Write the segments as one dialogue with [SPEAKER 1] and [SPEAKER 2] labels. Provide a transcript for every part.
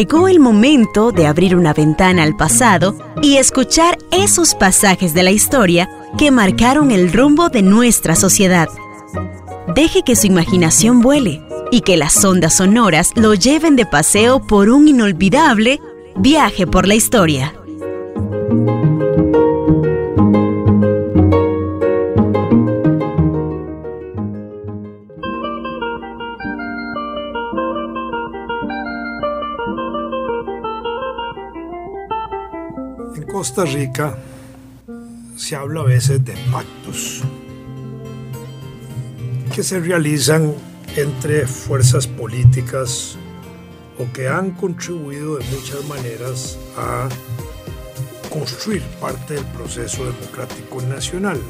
[SPEAKER 1] llegó el momento de abrir una ventana al pasado y escuchar esos pasajes de la historia que marcaron el rumbo de nuestra sociedad. Deje que su imaginación vuele y que las ondas sonoras lo lleven de paseo por un inolvidable viaje por la historia.
[SPEAKER 2] Costa Rica se habla a veces de pactos que se realizan entre fuerzas políticas o que han contribuido de muchas maneras a construir parte del proceso democrático nacional.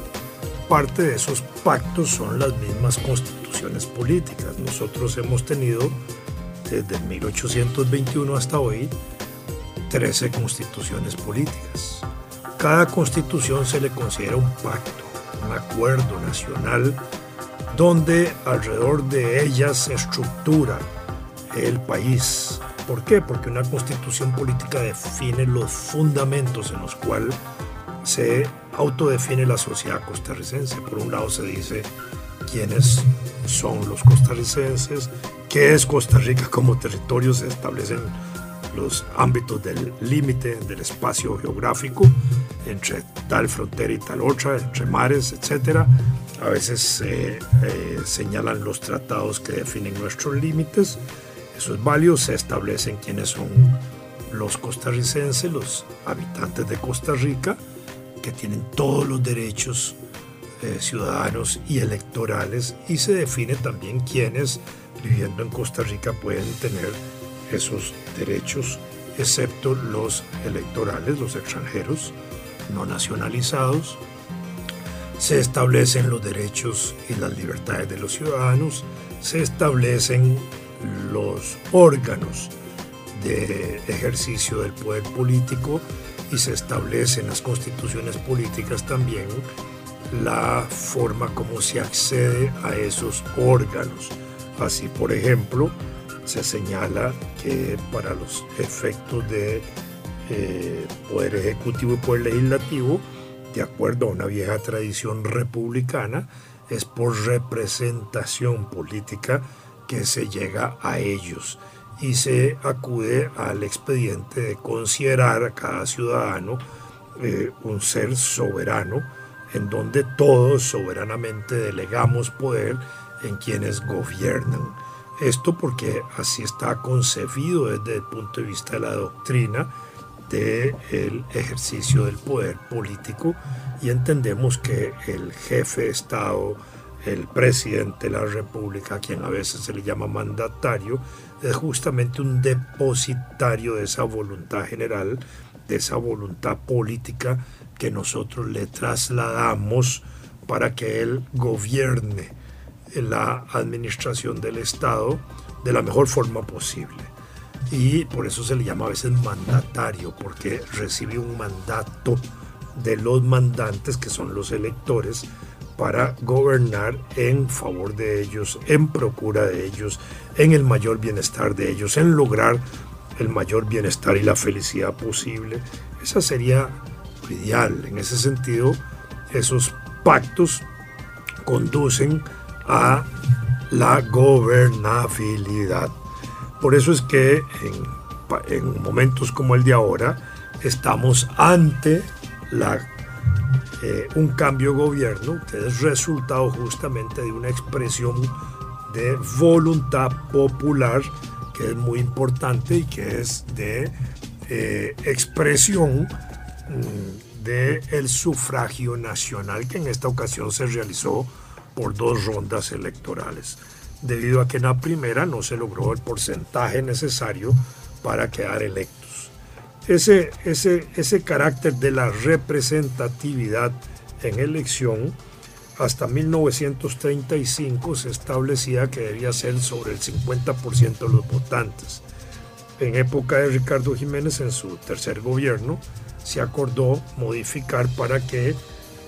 [SPEAKER 2] Parte de esos pactos son las mismas constituciones políticas. Nosotros hemos tenido desde 1821 hasta hoy 13 constituciones políticas. Cada constitución se le considera un pacto, un acuerdo nacional donde alrededor de ellas se estructura el país. ¿Por qué? Porque una constitución política define los fundamentos en los cuales se autodefine la sociedad costarricense. Por un lado se dice quiénes son los costarricenses, qué es Costa Rica como territorio, se establecen los ámbitos del límite del espacio geográfico entre tal frontera y tal otra, entre mares, etc. A veces eh, señalan los tratados que definen nuestros límites. Eso es válido, se establecen quiénes son los costarricenses, los habitantes de Costa Rica, que tienen todos los derechos eh, ciudadanos y electorales, y se define también quiénes viviendo en Costa Rica pueden tener esos derechos, excepto los electorales, los extranjeros no nacionalizados. Se establecen los derechos y las libertades de los ciudadanos, se establecen los órganos de ejercicio del poder político y se establecen las constituciones políticas también la forma como se accede a esos órganos. Así, por ejemplo, se señala que para los efectos de eh, poder ejecutivo y poder legislativo, de acuerdo a una vieja tradición republicana, es por representación política que se llega a ellos y se acude al expediente de considerar a cada ciudadano eh, un ser soberano en donde todos soberanamente delegamos poder en quienes gobiernan. Esto porque así está concebido desde el punto de vista de la doctrina del ejercicio del poder político y entendemos que el jefe de Estado, el presidente de la República, a quien a veces se le llama mandatario, es justamente un depositario de esa voluntad general, de esa voluntad política que nosotros le trasladamos para que él gobierne la administración del Estado de la mejor forma posible. Y por eso se le llama a veces mandatario, porque recibe un mandato de los mandantes, que son los electores, para gobernar en favor de ellos, en procura de ellos, en el mayor bienestar de ellos, en lograr el mayor bienestar y la felicidad posible. Esa sería ideal. En ese sentido, esos pactos conducen a la gobernabilidad. Por eso es que en, momentos como el de ahora estamos ante la, eh, un cambio de gobierno que es resultado justamente de una expresión de voluntad popular que es muy importante y que es de eh, expresión mm, del sufragio nacional que en esta ocasión se realizó por dos rondas electorales, debido a que en la primera no se logró el porcentaje necesario para quedar electos. Ese, ese, ese carácter de la representatividad en elección, hasta 1935 se establecía que debía ser sobre el 50% de los votantes. En época de Ricardo Jiménez, en su tercer gobierno, se acordó modificar para que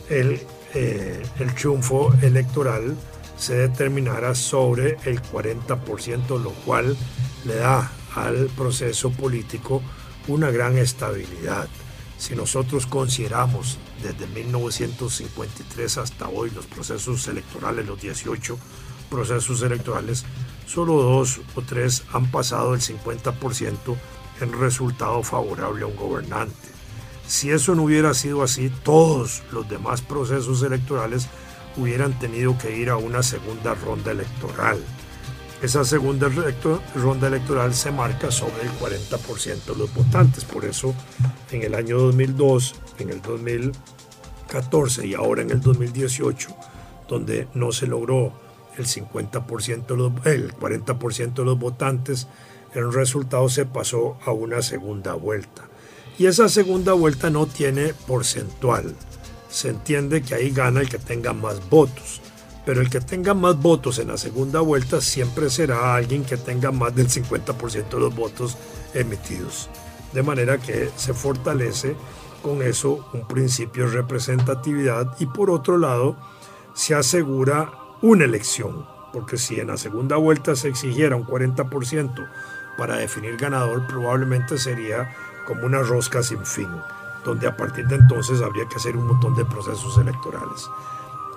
[SPEAKER 2] el eh, el triunfo electoral se determinara sobre el 40%, lo cual le da al proceso político una gran estabilidad. Si nosotros consideramos desde 1953 hasta hoy los procesos electorales, los 18 procesos electorales, solo dos o tres han pasado el 50% en resultado favorable a un gobernante. Si eso no hubiera sido así, todos los demás procesos electorales hubieran tenido que ir a una segunda ronda electoral. Esa segunda ronda electoral se marca sobre el 40% de los votantes. Por eso en el año 2002, en el 2014 y ahora en el 2018, donde no se logró el 50%, el 40% de los votantes, el resultado se pasó a una segunda vuelta. Y esa segunda vuelta no tiene porcentual. Se entiende que ahí gana el que tenga más votos pero el que tenga más votos en la segunda vuelta siempre será alguien que tenga más del 50% de los votos emitidos. De manera que se fortalece con eso un principio de representatividad y por otro lado se asegura una elección, porque si en la segunda vuelta se exigiera un 40% para definir ganador, probablemente sería como una rosca sin fin, donde a partir de entonces habría que hacer un montón de procesos electorales.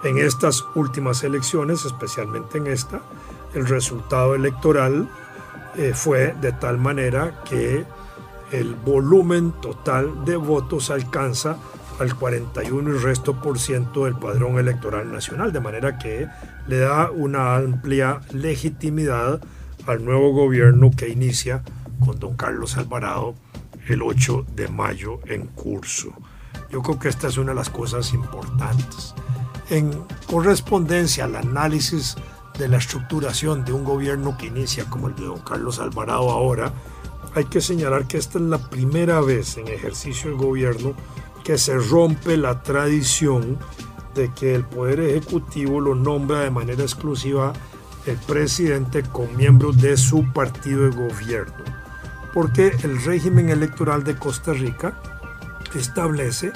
[SPEAKER 2] En estas últimas elecciones, especialmente en esta, el resultado electoral eh, fue de tal manera que el volumen total de votos alcanza al 41 y resto por ciento del padrón electoral nacional, de manera que le da una amplia legitimidad al nuevo gobierno que inicia con don Carlos Alvarado el 8 de mayo en curso. Yo creo que esta es una de las cosas importantes en correspondencia al análisis de la estructuración de un gobierno que inicia como el de don Carlos Alvarado ahora, hay que señalar que esta es la primera vez en ejercicio del gobierno que se rompe la tradición de que el Poder Ejecutivo lo nombra de manera exclusiva el presidente con miembros de su partido de gobierno. Porque el régimen electoral de Costa Rica establece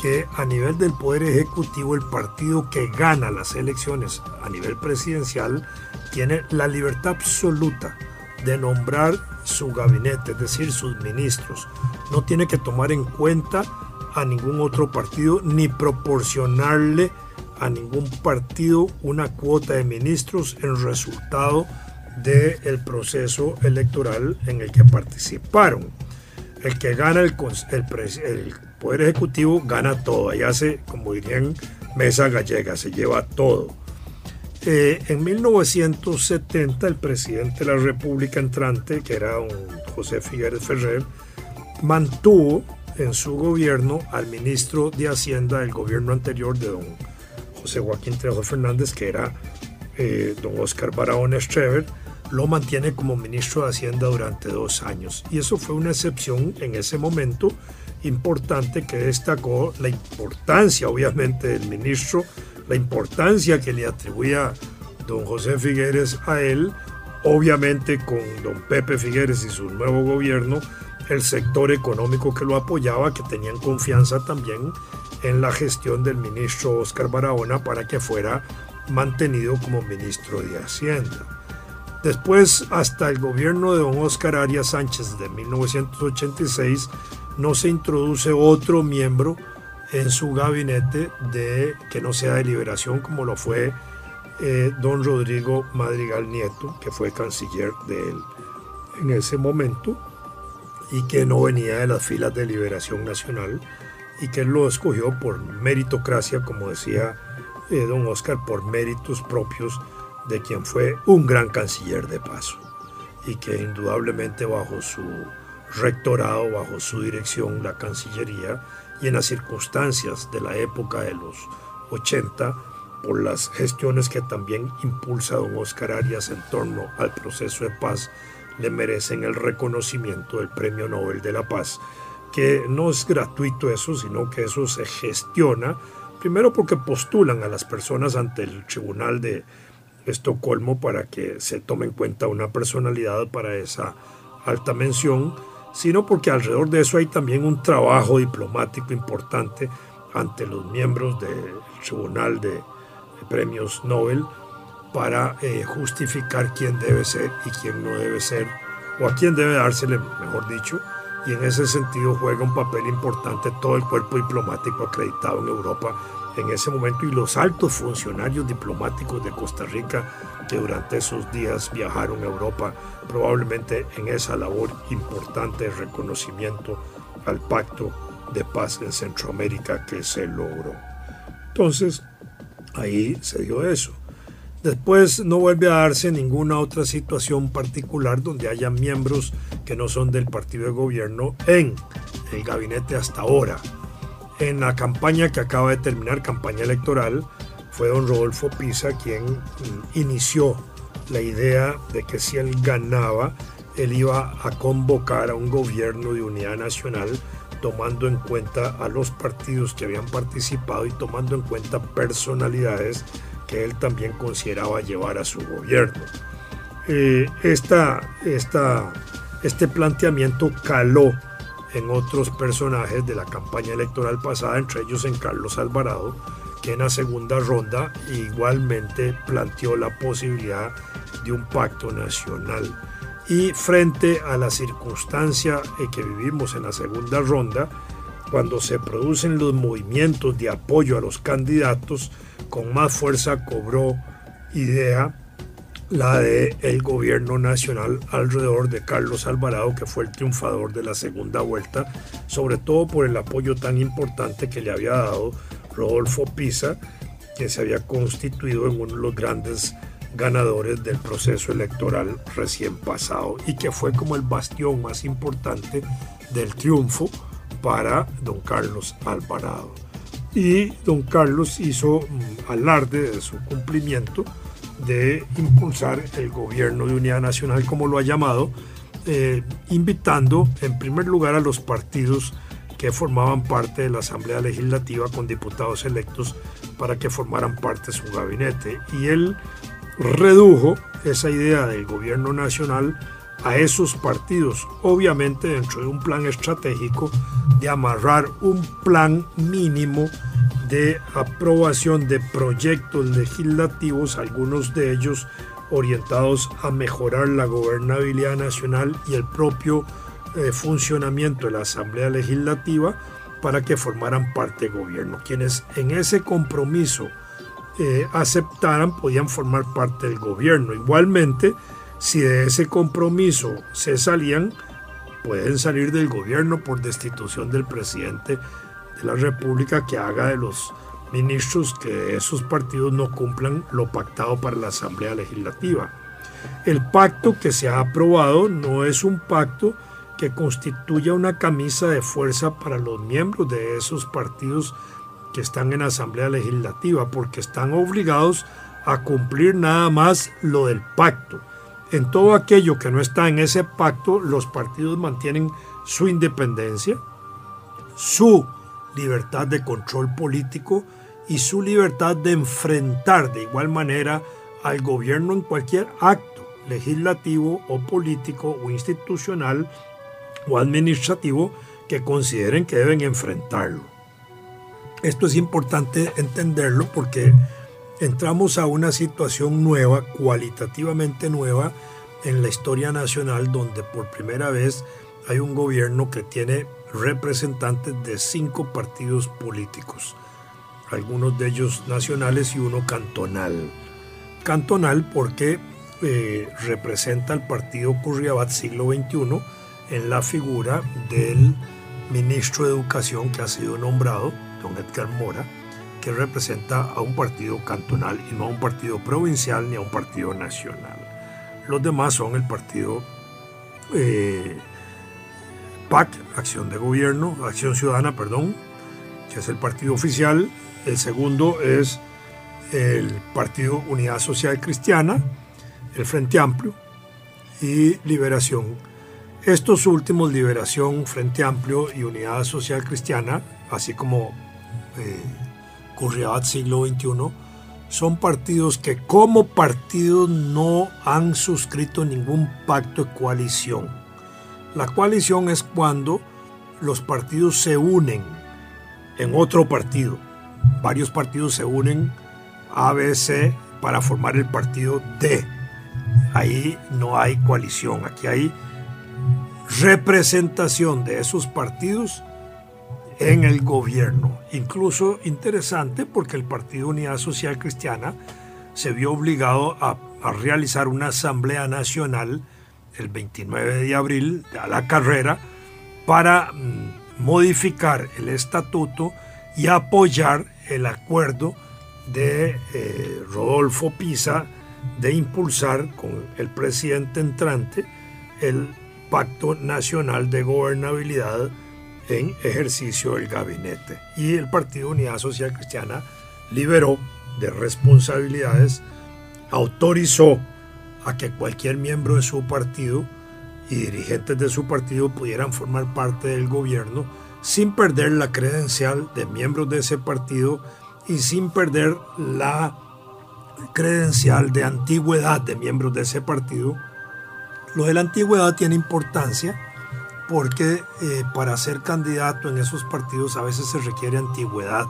[SPEAKER 2] que a nivel del Poder Ejecutivo el partido que gana las elecciones a nivel presidencial tiene la libertad absoluta de nombrar su gabinete, es decir, sus ministros. No tiene que tomar en cuenta a ningún otro partido ni proporcionarle a ningún partido una cuota de ministros en resultado del proceso electoral en el que participaron. El que gana el Poder Ejecutivo gana todo, allá se, como dirían, mesa gallega, se lleva todo. Eh, en 1970 el presidente de la República entrante, que era un José Figueres Ferrer, mantuvo en su gobierno al ministro de Hacienda del gobierno anterior de don José Joaquín Trejo Fernández, que era eh, don Oscar Barahona Strever, lo mantiene como ministro de Hacienda durante dos años. Y eso fue una excepción en ese momento importante que destacó la importancia, obviamente, del ministro, la importancia que le atribuía don José Figueres a él, obviamente con don Pepe Figueres y su nuevo gobierno, el sector económico que lo apoyaba, que tenían confianza también en la gestión del ministro Oscar Barahona para que fuera mantenido como ministro de Hacienda. Después, hasta el gobierno de don Oscar Arias Sánchez de 1986, no se introduce otro miembro en su gabinete de que no sea de liberación como lo fue eh, don Rodrigo Madrigal Nieto, que fue canciller de él en ese momento y que no venía de las filas de Liberación Nacional y que lo escogió por meritocracia, como decía eh, don Oscar, por méritos propios de quien fue un gran canciller de paso y que indudablemente bajo su rectorado bajo su dirección la Cancillería y en las circunstancias de la época de los 80 por las gestiones que también impulsa don Oscar Arias en torno al proceso de paz, le merecen el reconocimiento del Premio Nobel de la Paz, que no es gratuito eso, sino que eso se gestiona, primero porque postulan a las personas ante el Tribunal de Estocolmo para que se tome en cuenta una personalidad para esa alta mención, sino porque alrededor de eso hay también un trabajo diplomático importante ante los miembros del Tribunal de Premios Nobel para eh, justificar quién debe ser y quién no debe ser o a quién debe dársele, mejor dicho, y en ese sentido juega un papel importante todo el cuerpo diplomático acreditado en Europa en ese momento y los altos funcionarios diplomáticos de Costa Rica que durante esos días viajaron a Europa, probablemente en esa labor importante de reconocimiento al pacto de paz en Centroamérica que se logró. Entonces, ahí se dio eso. Después no vuelve a darse ninguna otra situación particular donde haya miembros que no son del partido de gobierno en el gabinete hasta ahora. En la campaña que acaba de terminar, campaña electoral, fue don Rodolfo Pisa quien mm, inició la idea de que si él ganaba, él iba a convocar a un gobierno de unidad nacional tomando en cuenta a los partidos que habían participado y tomando en cuenta personalidades que él también consideraba llevar a su gobierno. Eh, esta, este planteamiento caló en otros personajes de la campaña electoral pasada, entre ellos en Carlos Alvarado, que en la segunda ronda igualmente planteó la posibilidad de un pacto nacional. Y frente a la circunstancia que vivimos en la segunda ronda, cuando se producen los movimientos de apoyo a los candidatos, con más fuerza cobró idea la de el gobierno nacional alrededor de Carlos Alvarado, que fue el triunfador de la segunda vuelta, sobre todo por el apoyo tan importante que le había dado Rodolfo Pisa, que se había constituido en uno de los grandes ganadores del proceso electoral recién pasado y que fue como el bastión más importante del triunfo para don Carlos Alvarado. Y don Carlos hizo mm, alarde de su cumplimiento de impulsar el gobierno de unidad nacional, como lo ha llamado, eh, invitando en primer lugar a los partidos que formaban parte de la Asamblea Legislativa con diputados electos para que formaran parte de su gabinete. Y él redujo esa idea del gobierno nacional a esos partidos, obviamente dentro de un plan estratégico de amarrar un plan mínimo de aprobación de proyectos legislativos, algunos de ellos orientados a mejorar la gobernabilidad nacional y el propio eh, funcionamiento de la Asamblea Legislativa para que formaran parte del gobierno. Quienes en ese compromiso eh, aceptaran podían formar parte del gobierno. Igualmente, si de ese compromiso se salían, pueden salir del gobierno por destitución del presidente de la República que haga de los ministros que esos partidos no cumplan lo pactado para la Asamblea Legislativa. El pacto que se ha aprobado no es un pacto que constituya una camisa de fuerza para los miembros de esos partidos que están en Asamblea Legislativa, porque están obligados a cumplir nada más lo del pacto. En todo aquello que no está en ese pacto, los partidos mantienen su independencia, su libertad de control político y su libertad de enfrentar de igual manera al gobierno en cualquier acto legislativo o político o institucional o administrativo que consideren que deben enfrentarlo. Esto es importante entenderlo porque entramos a una situación nueva, cualitativamente nueva, en la historia nacional, donde por primera vez hay un gobierno que tiene representantes de cinco partidos políticos, algunos de ellos nacionales y uno cantonal. Cantonal porque eh, representa al partido Curriabat siglo XXI en la figura del ministro de Educación que ha sido nombrado, don Edgar Mora, que representa a un partido cantonal y no a un partido provincial ni a un partido nacional. Los demás son el partido eh, PAC, Acción de Gobierno, Acción Ciudadana, perdón, que es el partido oficial. El segundo es el Partido Unidad Social Cristiana, el Frente Amplio y Liberación. Estos últimos, Liberación, Frente Amplio y Unidad Social Cristiana, así como eh, Curriabat siglo XXI, son partidos que como partidos no han suscrito ningún pacto de coalición. La coalición es cuando los partidos se unen en otro partido. Varios partidos se unen A, B, para formar el partido D. Ahí no hay coalición, aquí hay representación de esos partidos en el gobierno. Incluso interesante porque el Partido Unidad Social Cristiana se vio obligado a, realizar una asamblea nacional el 29 de abril a la carrera para mm, modificar el estatuto y apoyar el acuerdo de eh, Rodolfo Pisa de impulsar con el presidente entrante el Pacto Nacional de Gobernabilidad en ejercicio del gabinete. Y el Partido Unidad Social Cristiana liberó de responsabilidades, autorizó a que cualquier miembro de su partido y dirigentes de su partido pudieran formar parte del gobierno sin perder la credencial de miembros de ese partido y sin perder la credencial de antigüedad de miembros de ese partido. Lo de la antigüedad tiene importancia porque eh, para ser candidato en esos partidos a veces se requiere antigüedad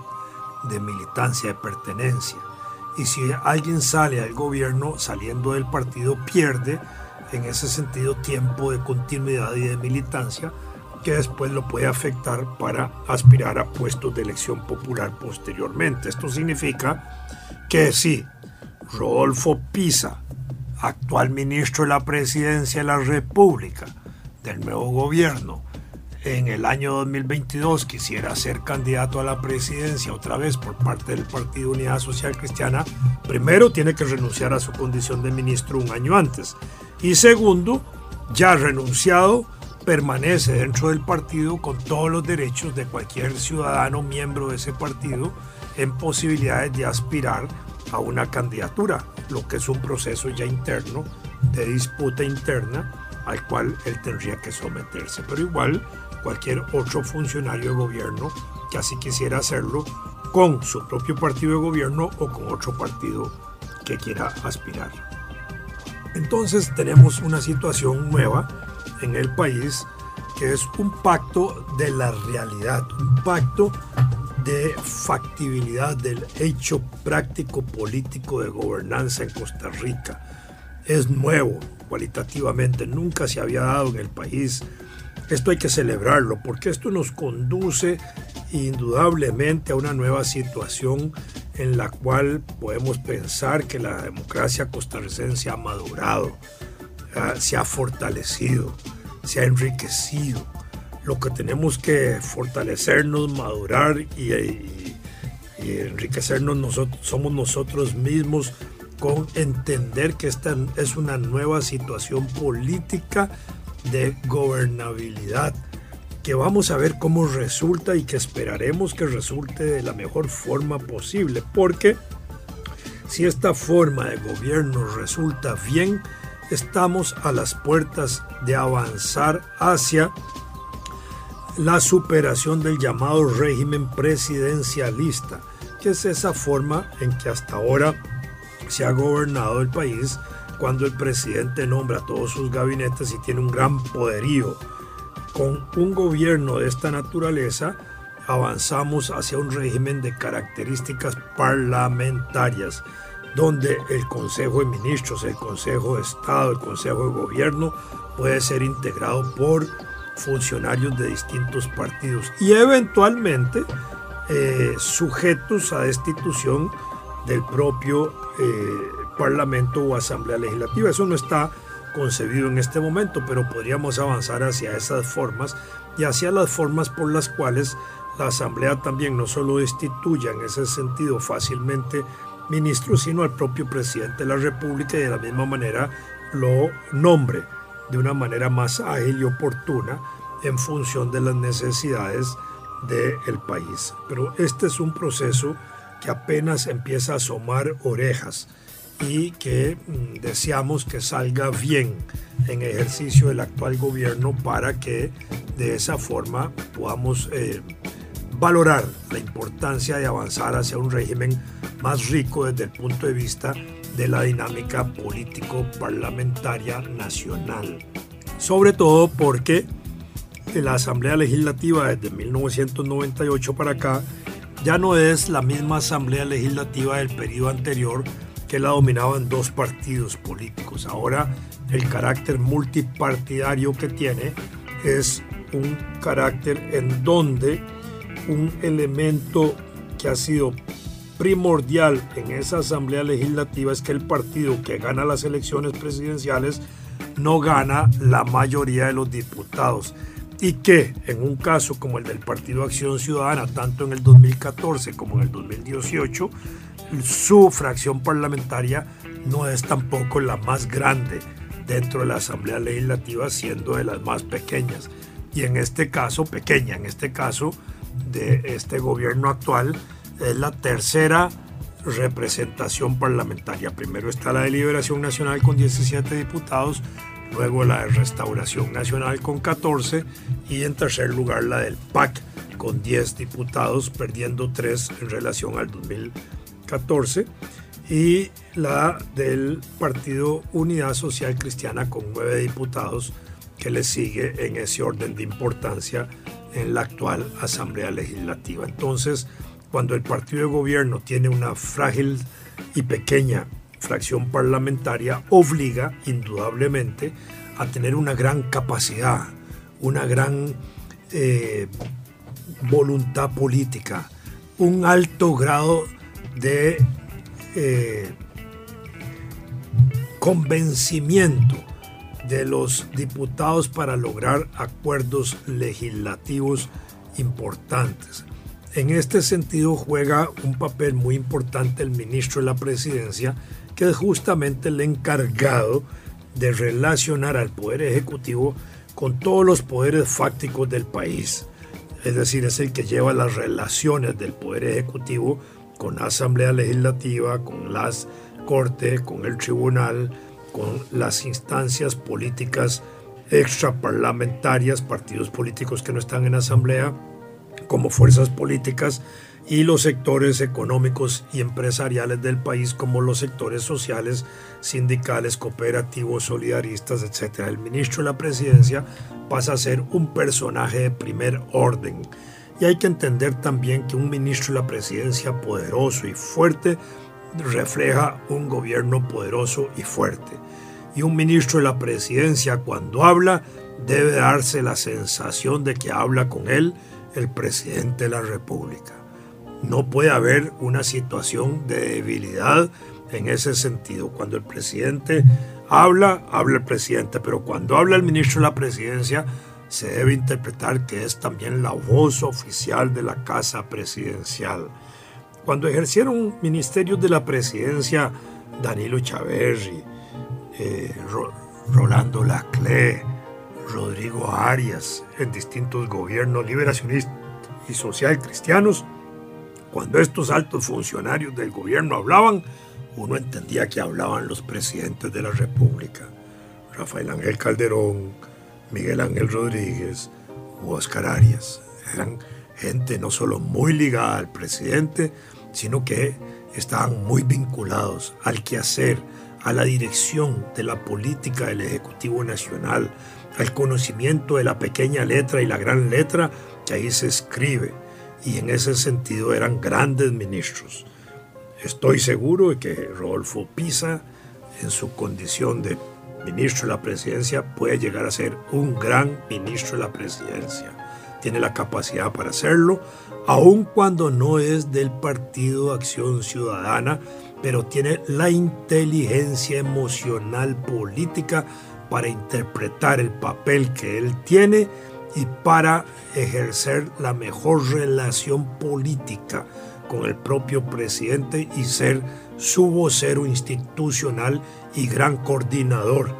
[SPEAKER 2] de militancia, de pertenencia. Y si alguien sale al gobierno saliendo del partido, pierde en ese sentido tiempo de continuidad y de militancia que después lo puede afectar para aspirar a puestos de elección popular posteriormente. Esto significa que si Rodolfo Pisa, actual ministro de la Presidencia de la República, del nuevo gobierno, en el año 2022 quisiera ser candidato a la presidencia otra vez por parte del Partido Unidad Social Cristiana, primero tiene que renunciar a su condición de ministro un año antes. Y segundo, ya renunciado, permanece dentro del partido con todos los derechos de cualquier ciudadano miembro de ese partido en posibilidades de aspirar a una candidatura, lo que es un proceso ya interno de disputa interna al cual él tendría que someterse. Pero igual cualquier otro funcionario de gobierno que así quisiera hacerlo con su propio partido de gobierno o con otro partido que quiera aspirar. Entonces tenemos una situación nueva en el país que es un pacto de la realidad, un pacto de factibilidad del hecho práctico político de gobernanza en Costa Rica. Es nuevo cualitativamente, nunca se había dado en el país esto hay que celebrarlo porque esto nos conduce indudablemente a una nueva situación en la cual podemos pensar que la democracia costarricense ha madurado, se ha fortalecido, se ha enriquecido. Lo que tenemos que fortalecernos, madurar y, enriquecernos nosotros, somos nosotros mismos con entender que esta es una nueva situación política de gobernabilidad que vamos a ver cómo resulta y que esperaremos que resulte de la mejor forma posible, porque si esta forma de gobierno resulta bien, estamos a las puertas de avanzar hacia la superación del llamado régimen presidencialista, que es esa forma en que hasta ahora se ha gobernado el país cuando el presidente nombra todos sus gabinetes y tiene un gran poderío. Con un gobierno de esta naturaleza, avanzamos hacia un régimen de características parlamentarias, donde el Consejo de Ministros, el Consejo de Estado, el Consejo de Gobierno puede ser integrado por funcionarios de distintos partidos y eventualmente eh, sujetos a destitución del propio eh, Parlamento o Asamblea Legislativa. Eso no está concebido en este momento, pero podríamos avanzar hacia esas formas y hacia las formas por las cuales la Asamblea también no solo destituya en ese sentido fácilmente ministros, sino al propio presidente de la República y de la misma manera lo nombre de una manera más ágil y oportuna en función de las necesidades del país. Pero este es un proceso que apenas empieza a asomar orejas y que mm, deseamos que salga bien en ejercicio del actual gobierno para que de esa forma podamos eh, valorar la importancia de avanzar hacia un régimen más rico desde el punto de vista de la dinámica político-parlamentaria nacional. Sobre todo porque la Asamblea Legislativa desde 1998 para acá ya no es la misma Asamblea Legislativa del periodo anterior que la dominaban dos partidos políticos. Ahora el carácter multipartidario que tiene es un carácter en donde un elemento que ha sido primordial en esa asamblea legislativa es que el partido que gana las elecciones presidenciales no gana la mayoría de los diputados y que en un caso como el del Partido Acción Ciudadana, tanto en el 2014 como en el 2018, su fracción parlamentaria no es tampoco la más grande dentro de la Asamblea Legislativa, siendo de las más pequeñas. Y en este caso, pequeña, en este caso de este gobierno actual, es la tercera representación parlamentaria. Primero está la de Liberación Nacional con 17 diputados, luego la de Restauración Nacional con 14 y en tercer lugar la del PAC con 10 diputados, perdiendo 3 en relación al 2014 y la del Partido Unidad Social Cristiana con 9 diputados que le sigue en ese orden de importancia en la actual Asamblea Legislativa. Entonces, cuando el partido de gobierno tiene una frágil y pequeña fracción parlamentaria obliga indudablemente a tener una gran capacidad, una gran eh, voluntad política, un alto grado de eh, convencimiento de los diputados para lograr acuerdos legislativos importantes. En este sentido juega un papel muy importante el ministro de la presidencia, que es justamente el encargado de relacionar al Poder Ejecutivo con todos los poderes fácticos del país. Es decir, es el que lleva las relaciones del Poder Ejecutivo con la Asamblea Legislativa, con las Cortes, con el Tribunal, con las instancias políticas extraparlamentarias, partidos políticos que no están en Asamblea, como fuerzas políticas y los sectores económicos y empresariales del país como los sectores sociales, sindicales, cooperativos, solidaristas, etc. El ministro de la presidencia pasa a ser un personaje de primer orden. Y hay que entender también que un ministro de la presidencia poderoso y fuerte refleja un gobierno poderoso y fuerte. Y un ministro de la presidencia cuando habla debe darse la sensación de que habla con él el presidente de la República. No puede haber una situación de debilidad en ese sentido. Cuando el presidente habla, habla el presidente, pero cuando habla el ministro de la presidencia, se debe interpretar que es también la voz oficial de la Casa Presidencial. Cuando ejercieron ministerios de la presidencia Danilo Chaverri, eh, Rolando Laclé, Rodrigo Arias, en distintos gobiernos liberacionistas y social cristianos, cuando estos altos funcionarios del gobierno hablaban, uno entendía que hablaban los presidentes de la República. Rafael Ángel Calderón, Miguel Ángel Rodríguez o Oscar Arias. Eran gente no solo muy ligada al presidente, sino que estaban muy vinculados al quehacer, a la dirección de la política del Ejecutivo Nacional, al conocimiento de la pequeña letra y la gran letra que ahí se escribe y en ese sentido eran grandes ministros. Estoy seguro de que Rodolfo Pisa, en su condición de ministro de la presidencia, puede llegar a ser un gran ministro de la presidencia. Tiene la capacidad para hacerlo, aun cuando no es del Partido Acción Ciudadana, pero tiene la inteligencia emocional política para interpretar el papel que él tiene y para ejercer la mejor relación política con el propio presidente y ser su vocero institucional y gran coordinador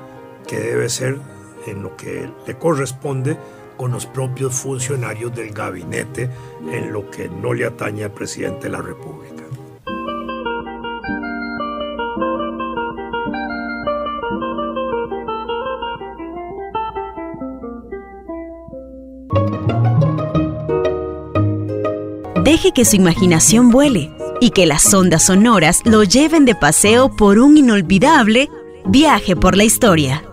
[SPEAKER 2] que debe ser en lo que le corresponde con los propios funcionarios del gabinete en lo que no le atañe al presidente de la República.
[SPEAKER 1] Deje que su imaginación vuele y que las ondas sonoras lo lleven de paseo por un inolvidable viaje por la historia.